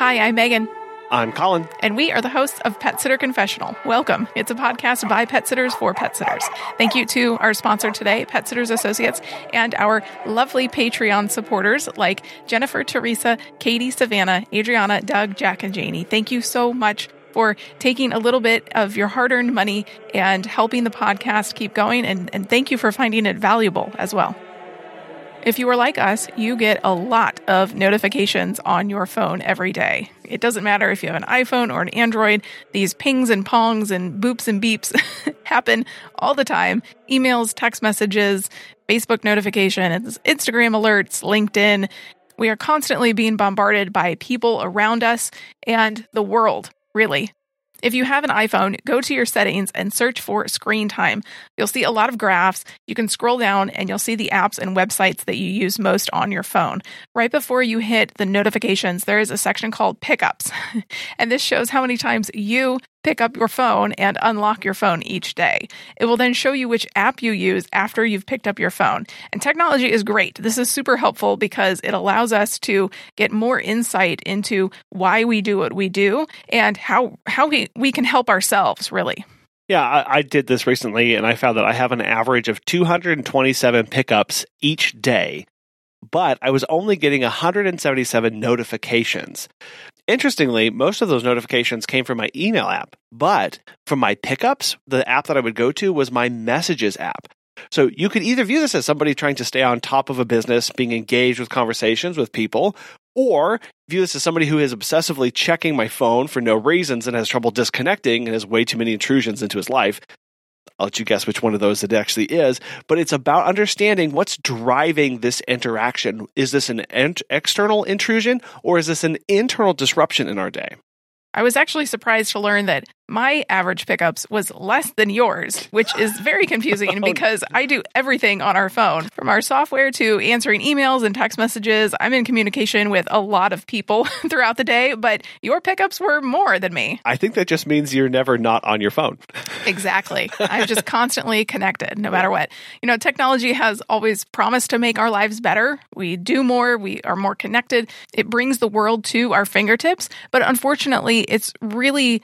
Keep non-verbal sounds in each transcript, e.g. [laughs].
Hi, I'm Megan. I'm Colin. And we are the hosts of Pet Sitter Confessional. Welcome. It's a podcast by pet sitters for pet sitters. Thank you to our sponsor today, Pet Sitters Associates, and our lovely Patreon supporters like Jennifer, Teresa, Katie, Savannah, Adriana, Doug, Jack, and Janie. Thank you so much for taking a little bit of your hard earned money and helping the podcast keep going. And, and thank you for finding it valuable as well. If you are like us, you get a lot of notifications on your phone every day. It doesn't matter if you have an iPhone or an Android, these pings and pongs and boops and beeps [laughs] happen all the time. Emails, text messages, Facebook notifications, Instagram alerts, LinkedIn. We are constantly being bombarded by people around us and the world, really. If you have an iPhone, go to your settings and search for screen time. You'll see a lot of graphs. You can scroll down and you'll see the apps and websites that you use most on your phone. Right before you hit the notifications, there is a section called pickups. [laughs] and this shows how many times you pick up your phone and unlock your phone each day. It will then show you which app you use after you've picked up your phone. And technology is great. This is super helpful because it allows us to get more insight into why we do what we do and how how we, we can help ourselves really. Yeah, I, I, did this recently and I found that I have an average of 227 pickups each day, but I was only getting 177 notifications. Interestingly, most of those notifications came from my email app, but from my pickups, the app that I would go to was my messages app. So you could either view this as somebody trying to stay on top of a business, being engaged with conversations with people, or view this as somebody who is obsessively checking my phone for no reasons and has trouble disconnecting and has way too many intrusions into his life. I'll let you guess which one of those it actually is, but it's about understanding what's driving this interaction. Is this an ent- external intrusion or is this an internal disruption in our day? I was actually surprised to learn that my average pickups was less than yours, which is very confusing [laughs] oh, because I do everything on our phone from our software to answering emails and text messages. I'm in communication with a lot of people [laughs] throughout the day, but your pickups were more than me. I think that just means you're never not on your phone. [laughs] exactly. I'm just constantly connected no matter what. You know, technology has always promised to make our lives better. We do more, we are more connected. It brings the world to our fingertips, but unfortunately, it's really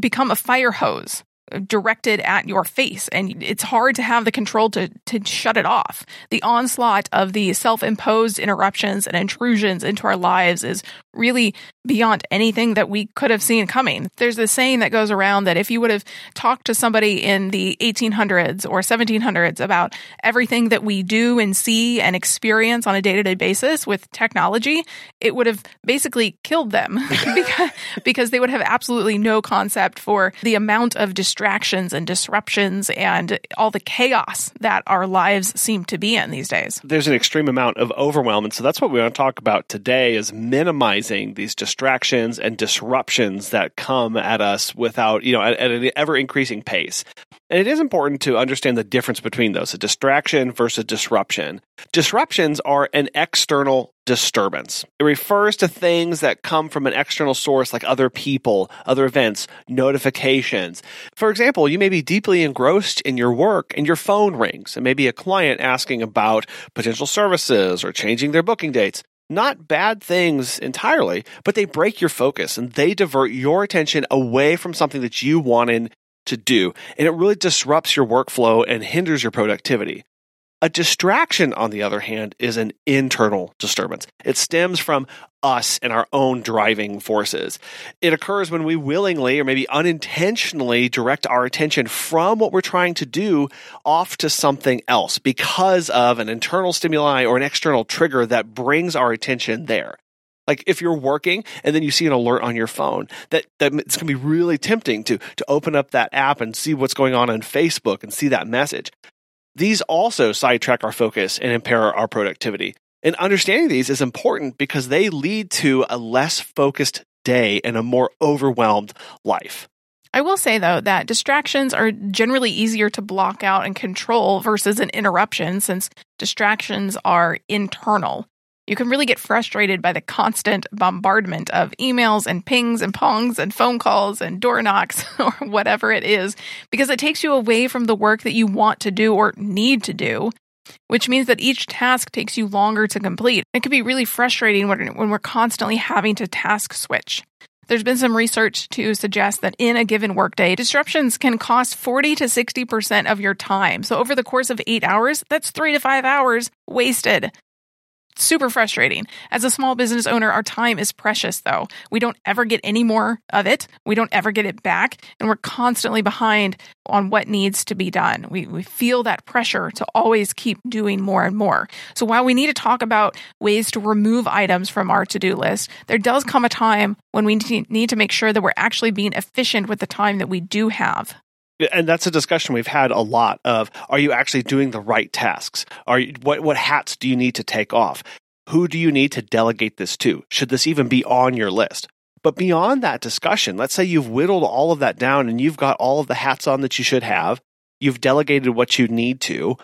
become a fire hose directed at your face and it's hard to have the control to to shut it off. The onslaught of the self-imposed interruptions and intrusions into our lives is really beyond anything that we could have seen coming. There's this saying that goes around that if you would have talked to somebody in the 1800s or 1700s about everything that we do and see and experience on a day-to-day basis with technology, it would have basically killed them [laughs] [laughs] because, because they would have absolutely no concept for the amount of distractions and disruptions and all the chaos that our lives seem to be in these days. There's an extreme amount of overwhelm and so that's what we want to talk about today is minimizing these distractions and disruptions that come at us without, you know, at, at an ever increasing pace. And it is important to understand the difference between those a distraction versus disruption. Disruptions are an external disturbance. It refers to things that come from an external source like other people, other events, notifications. For example, you may be deeply engrossed in your work and your phone rings and maybe a client asking about potential services or changing their booking dates not bad things entirely, but they break your focus and they divert your attention away from something that you wanted to do. And it really disrupts your workflow and hinders your productivity. A distraction, on the other hand, is an internal disturbance. It stems from us and our own driving forces. It occurs when we willingly or maybe unintentionally direct our attention from what we're trying to do off to something else because of an internal stimuli or an external trigger that brings our attention there. Like if you're working and then you see an alert on your phone, that, that it's going to be really tempting to, to open up that app and see what's going on on Facebook and see that message. These also sidetrack our focus and impair our productivity. And understanding these is important because they lead to a less focused day and a more overwhelmed life. I will say though that distractions are generally easier to block out and control versus an interruption since distractions are internal. You can really get frustrated by the constant bombardment of emails and pings and pongs and phone calls and door knocks [laughs] or whatever it is because it takes you away from the work that you want to do or need to do. which means that each task takes you longer to complete. It can be really frustrating when, we're constantly having to task switch. There's been some research to suggest that in a given workday, disruptions can cost 40 to 60% of your time. So over the course of eight hours, that's three to five hours wasted super frustrating. As a small business owner, our time is precious, though. We don't ever get any more of it. We don't ever get it back. And we're constantly behind on what needs to be done. We, we feel that pressure to always keep doing more and more. So while we need to talk about ways to remove items from our to do list, there does come a time when we need to make sure that we're actually being efficient with the time that we do have and that's a discussion we've had a lot of are you actually doing the right tasks? Are you, what what hats do you need to take off? Who do you need to delegate this to? Should this even be on your list? But beyond that discussion let's say you've whittled all of that down and you've got all of the hats on that you should have you've delegated what you need to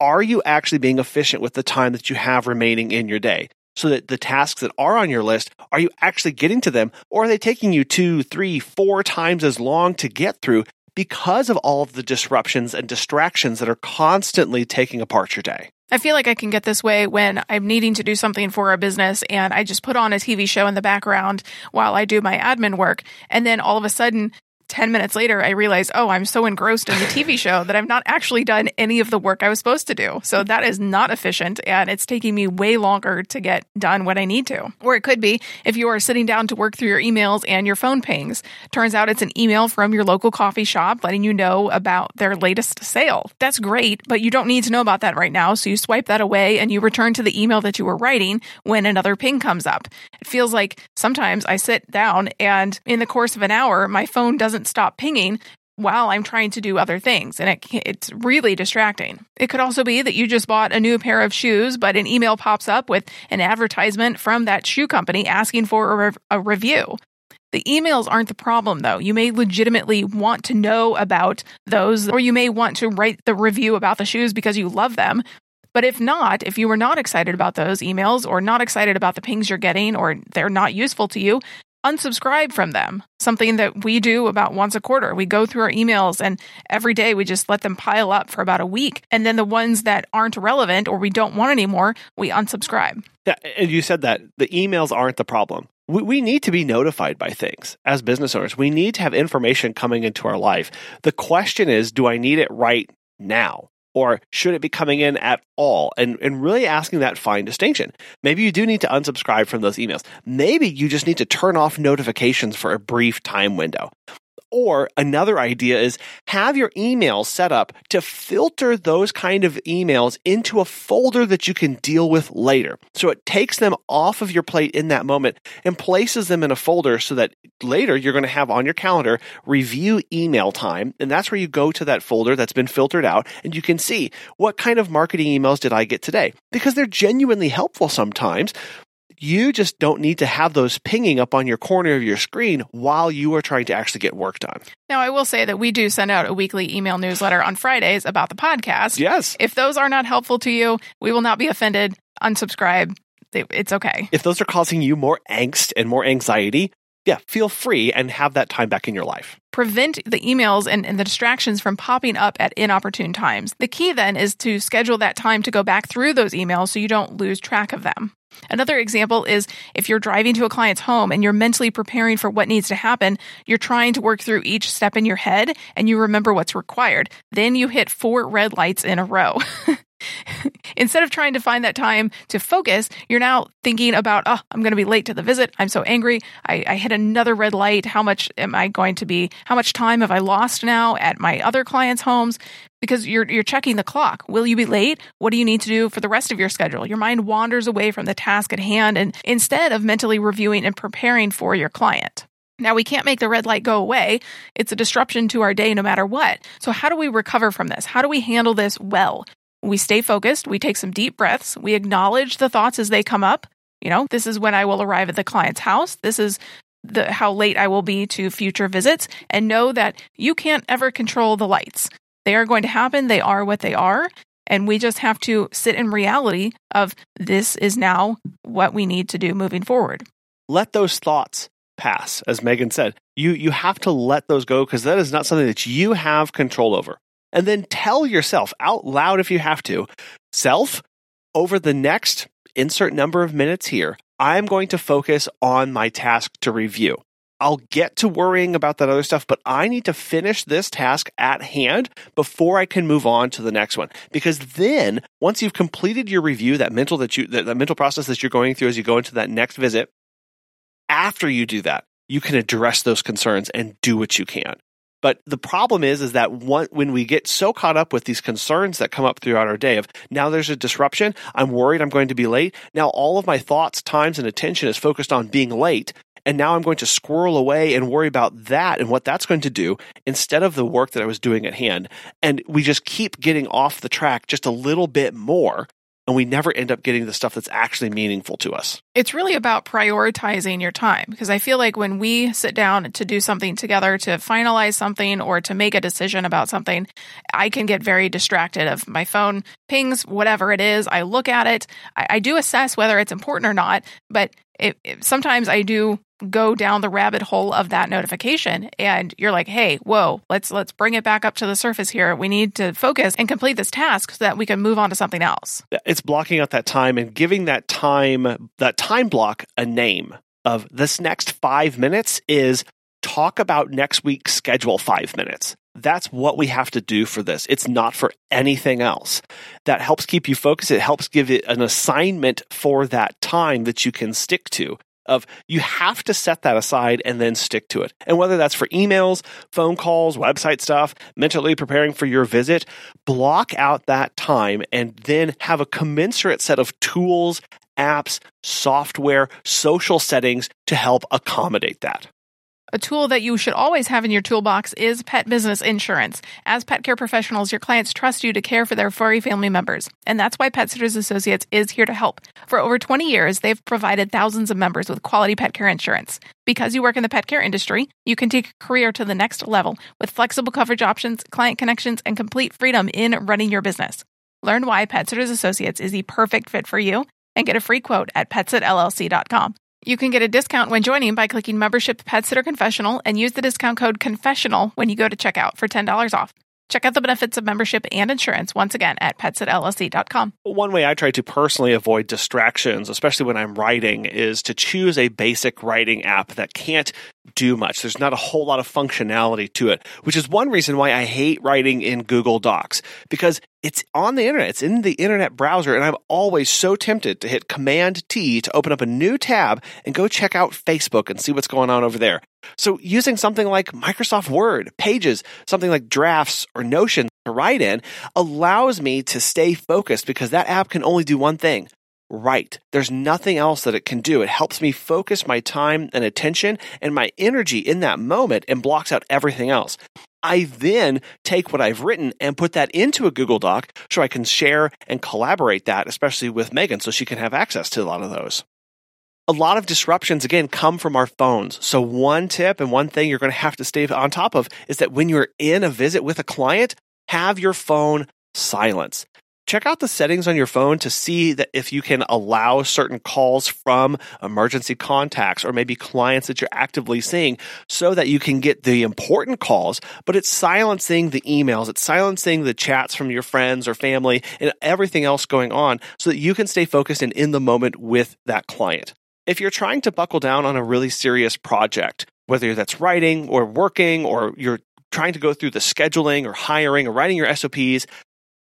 are you actually being efficient with the time that you have remaining in your day? So that the tasks that are on your list are you actually getting to them or are they taking you two three four times as long to get through because of all of the disruptions and distractions that are constantly taking apart your day. I feel like I can get this way when I'm needing to do something for a business and I just put on a TV show in the background while I do my admin work. And then all of a sudden, 10 minutes later, I realize, oh, I'm so engrossed in the TV [laughs] show that I've not actually done any of the work I was supposed to do. So that is not efficient and it's taking me way longer to get done what I need to. Or it could be if you are sitting down to work through your emails and your phone pings. Turns out it's an email from your local coffee shop letting you know about their latest sale. That's great, but you don't need to know about that right now. So you swipe that away and you return to the email that you were writing when another ping comes up. It feels like sometimes I sit down and in the course of an hour, my phone doesn't doesn't stop pinging while I'm trying to do other things. And it, it's really distracting. It could also be that you just bought a new pair of shoes, but an email pops up with an advertisement from that shoe company asking for a, rev- a review. The emails aren't the problem, though. You may legitimately want to know about those, or you may want to write the review about the shoes because you love them. But if not, if you were not excited about those emails or not excited about the pings you're getting or they're not useful to you, unsubscribe from them. Something that we do about once a quarter. We go through our emails and every day we just let them pile up for about a week. And then the ones that aren't relevant or we don't want anymore, we unsubscribe. Yeah, and you said that the emails aren't the problem. We, we need to be notified by things as business owners. We need to have information coming into our life. The question is, do I need it right now? Or should it be coming in at all? And, and really asking that fine distinction. Maybe you do need to unsubscribe from those emails. Maybe you just need to turn off notifications for a brief time window. Or another idea is have your emails set up to filter those kind of emails into a folder that you can deal with later. So it takes them off of your plate in that moment and places them in a folder so that later you're going to have on your calendar review email time. And that's where you go to that folder that's been filtered out and you can see what kind of marketing emails did I get today? Because they're genuinely helpful sometimes. You just don't need to have those pinging up on your corner of your screen while you are trying to actually get work done. Now, I will say that we do send out a weekly email newsletter on Fridays about the podcast. Yes. If those are not helpful to you, we will not be offended. Unsubscribe. It's okay. If those are causing you more angst and more anxiety, yeah, feel free and have that time back in your life. Prevent the emails and, and, the distractions from popping up at inopportune times. The key then is to schedule that time to go back through those emails so you don't lose track of them. Another example is if you're driving to a client's home and you're mentally preparing for what needs to happen, you're trying to work through each step in your head and you remember what's required. Then you hit four red lights in a row. [laughs] [laughs] Instead of trying to find that time to focus, you're now thinking about, oh, I'm going to be late to the visit. I'm so angry. I, I, hit another red light. How much am I going to be? How much time have I lost now at my other clients' homes? Because you're you're checking the clock. Will you be late? What do you need to do for the rest of your schedule? Your mind wanders away from the task at hand and instead of mentally reviewing and preparing for your client. Now, we can't make the red light go away. It's a disruption to our day no matter what. So, how do we recover from this? How do we handle this well? We stay focused, we take some deep breaths, we acknowledge the thoughts as they come up. You know, this is when I will arrive at the client's house. This is the how late I will be to future visits and know that you can't ever control the lights. They are going to happen, they are what they are, and we just have to sit in reality of this is now what we need to do moving forward. Let those thoughts pass as Megan said. You you have to let those go because that is not something that you have control over. And then tell yourself out loud if you have to, self, over the next insert number of minutes here, I'm going to focus on my task to review. I'll get to worrying about that other stuff, but I need to finish this task at hand before I can move on to the next one. Because then, once you've completed your review, that mental that you that, that mental process that you're going through as you go into that next visit, after you do that, you can address those concerns and do what you can. But the problem is, is that one, when we get so caught up with these concerns that come up throughout our day of now there's a disruption, I'm worried I'm going to be late. Now all of my thoughts, times, and attention is focused on being late. And now I'm going to squirrel away and worry about that and what that's going to do instead of the work that I was doing at hand. And we just keep getting off the track just a little bit more and we never end up getting the stuff that's actually meaningful to us. It's really about prioritizing your time because I feel like when we sit down to do something together to finalize something or to make a decision about something, I can get very distracted of my phone pings, whatever it is. I look at it. I, I do assess whether it's important or not, but it, it, sometimes I do go down the rabbit hole of that notification and you're like hey whoa let's let's bring it back up to the surface here we need to focus and complete this task so that we can move on to something else it's blocking out that time and giving that time that time block a name of this next five minutes is talk about next week's schedule five minutes that's what we have to do for this. It's not for anything else. That helps keep you focused. It helps give it an assignment for that time that you can stick to of you have to set that aside and then stick to it. And whether that's for emails, phone calls, website stuff, mentally preparing for your visit, block out that time and then have a commensurate set of tools, apps, software, social settings to help accommodate that. A tool that you should always have in your toolbox is pet business insurance. As pet care professionals, your clients trust you to care for their furry family members. And that's why Pet Sitters Associates is here to help. For over 20 years, they've provided thousands of members with quality pet care insurance. Because you work in the pet care industry, you can take a career to the next level with flexible coverage options, client connections, and complete freedom in running your business. Learn why Pet Sitters Associates is the perfect fit for you and get a free quote at petsitllc.com. You can get a discount when joining by clicking Membership Pet Sitter Confessional and use the discount code CONFESSIONAL when you go to checkout for $10 off. Check out the benefits of membership and insurance once again at petsitllc.com. One way I try to personally avoid distractions, especially when I'm writing, is to choose a basic writing app that can't do much. There's not a whole lot of functionality to it, which is one reason why I hate writing in Google Docs because it's on the internet. It's in the internet browser. And I'm always so tempted to hit Command T to open up a new tab and go check out Facebook and see what's going on over there. So using something like Microsoft Word, Pages, something like Drafts or Notion to write in allows me to stay focused because that app can only do one thing right. There's nothing else that it can do. It helps me focus my time and attention and my energy in that moment and blocks out everything else. I then take what I've written and put that into a Google Doc so I can share and collaborate that, especially with Megan, so she can have access to a lot of those. A lot of disruptions, again, come from our phones. So, one tip and one thing you're going to have to stay on top of is that when you're in a visit with a client, have your phone silence check out the settings on your phone to see that if you can allow certain calls from emergency contacts or maybe clients that you're actively seeing so that you can get the important calls, but it's silencing the emails, it's silencing the chats from your friends or family and everything else going on so that you can stay focused and in the moment with that client. If you're trying to buckle down on a really serious project, whether that's writing or working or you're trying to go through the scheduling or hiring or writing your SOPs,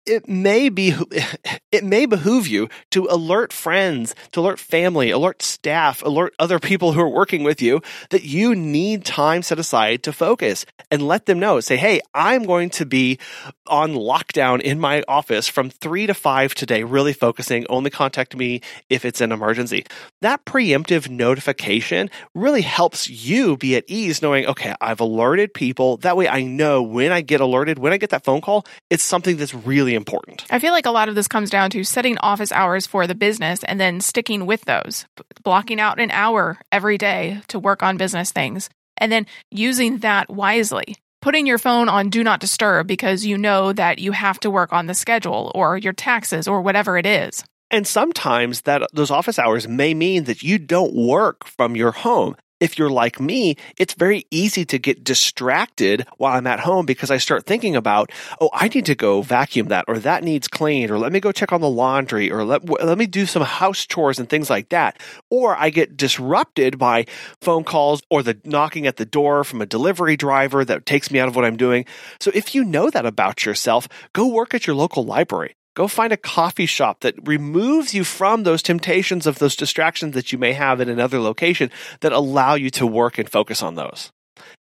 it may be [laughs] it may behoove you to alert friends, to alert family, alert staff, alert other people who are working with you that you need time set aside to focus and let them know. Say, "Hey, I'm going to be on lockdown in my office from 3 to 5 today, really focusing. Only contact me if it's an emergency." That preemptive notification really helps you be at ease knowing, "Okay, I've alerted people. That way I know when I get alerted, when I get that phone call, it's something that's really really important. I feel like a lot of this comes down to setting office hours for the business and then sticking with those, blocking out an hour every day to work on business things, and then using that wisely. Putting your phone on do not disturb because you know that you have to work on the schedule or your taxes or whatever it is. And sometimes that those office hours may mean that you don't work from your home. If you're like me, it's very easy to get distracted while I'm at home because I start thinking about, oh, I need to go vacuum that or that needs cleaned or let me go check on the laundry or let, let me do some house chores and things like that. Or I get disrupted by phone calls or the knocking at the door from a delivery driver that takes me out of what I'm doing. So if you know that about yourself, go work at your local library. Go find a coffee shop that removes you from those temptations of those distractions that you may have in another location that allow you to work and focus on those.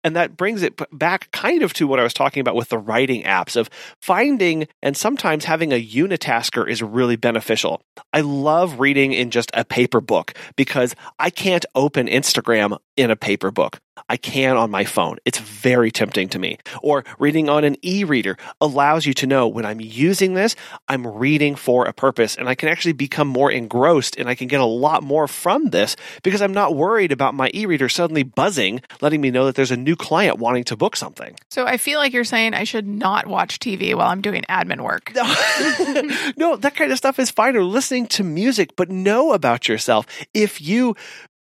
And that brings it back kind of to what I was talking about with the writing apps of finding and sometimes having a unitasker is really beneficial. I love reading in just a paper book because I can't open Instagram in a paper book. I can on my phone. It's very tempting to me. Or reading on an e reader allows you to know when I'm using this, I'm reading for a purpose and I can actually become more engrossed and I can get a lot more from this because I'm not worried about my e reader suddenly buzzing, letting me know that there's a new client wanting to book something. So I feel like you're saying I should not watch TV while I'm doing admin work. [laughs] no, that kind of stuff is fine or listening to music, but know about yourself. If you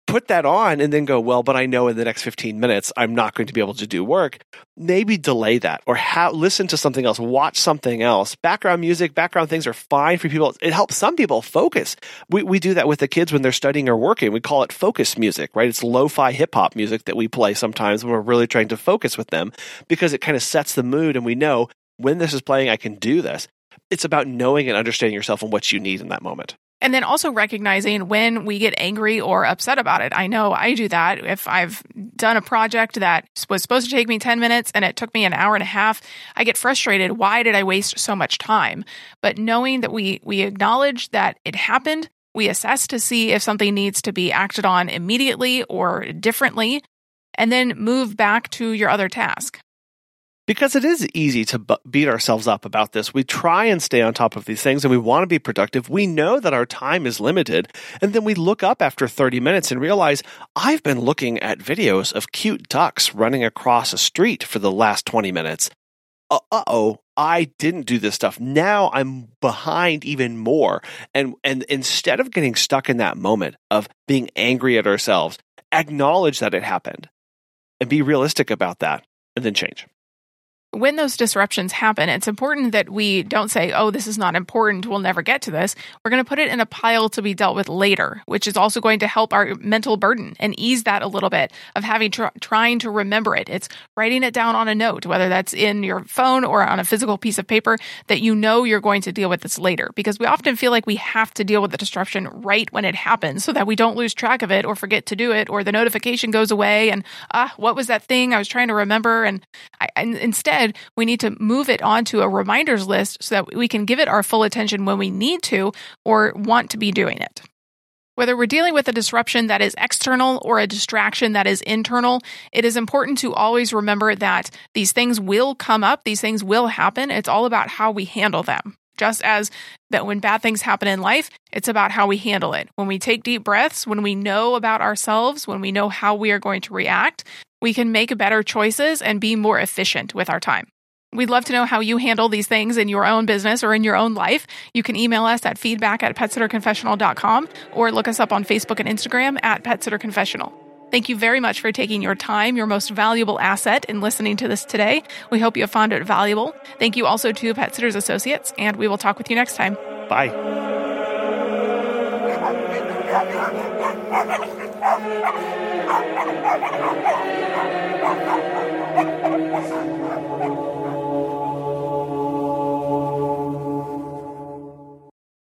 put that on and then go, well, but I know in the next 15 minutes I'm not going to be able to do work, maybe delay that or ha- listen to something else, watch something else. Background music, background things are fine for people. It helps some people focus. We, we do that with the kids when they're studying or working. We call it focus music, right? It's lo fi hip hop music that we play sometimes when we're really trying to focus with them because it kind of sets the mood and we know when this is playing, I can do this. It's about knowing and understanding yourself and what you need in that moment. And then also recognizing when we get angry or upset about it. I know I do that. If I've done a project that was supposed to take me 10 minutes and it took me an hour and a half, I get frustrated. Why did I waste so much time? But knowing that we, we acknowledge that it happened, we assess to see if something needs to be acted on immediately or differently, and then move back to your other task because it is easy to beat ourselves up about this. We try and stay on top of these things and we want to be productive. We know that our time is limited. And then we look up after 30 minutes and realize I've been looking at videos of cute ducks running across a street for the last 20 minutes. Uh oh, I didn't do this stuff. Now I'm behind even more. And and instead of getting stuck in that moment of being angry at ourselves, acknowledge that it happened and be realistic about that and then change when those disruptions happen, it's important that we don't say, oh, this is not important. We'll never get to this. We're going to put it in a pile to be dealt with later, which is also going to help our mental burden and ease that a little bit of having tr- trying to remember it. It's writing it down on a note, whether that's in your phone or on a physical piece of paper that you know you're going to deal with this later because we often feel like we have to deal with the disruption right when it happens so that we don't lose track of it or forget to do it or the notification goes away and ah, what was that thing I was trying to remember? And, I, and instead, instead, we need to move it onto a reminders list so that we can give it our full attention when we need to or want to be doing it. Whether we're dealing with a disruption that is external or a distraction that is internal, it is important to always remember that these things will come up, these things will happen. It's all about how we handle them. Just as that when bad things happen in life, it's about how we handle it. When we take deep breaths, when we know about ourselves, when we know how we are going to react, we can make better choices and be more efficient with our time. We'd love to know how you handle these things in your own business or in your own life. You can email us at feedback at petsitterconfessional.com or look us up on Facebook and Instagram at petsitterconfessional. Thank you very much for taking your time, your most valuable asset, in listening to this today. We hope you have found it valuable. Thank you also to Pet Sitters Associates, and we will talk with you next time. Bye. [laughs]